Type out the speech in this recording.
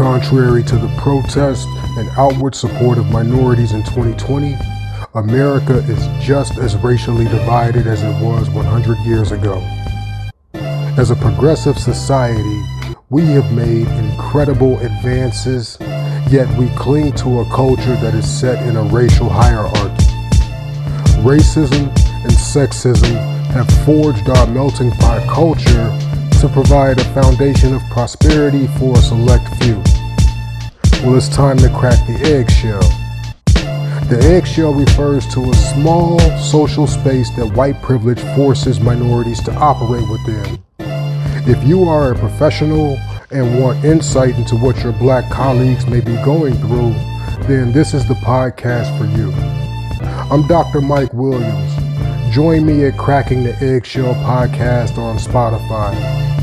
Contrary to the protest and outward support of minorities in 2020, America is just as racially divided as it was 100 years ago. As a progressive society, we have made incredible advances, yet we cling to a culture that is set in a racial hierarchy. Racism and sexism have forged our melting pot culture to provide a foundation of prosperity for a select few. Well, it's time to crack the eggshell. The eggshell refers to a small social space that white privilege forces minorities to operate within. If you are a professional and want insight into what your black colleagues may be going through, then this is the podcast for you. I'm Dr. Mike Williams. Join me at Cracking the Eggshell podcast on Spotify.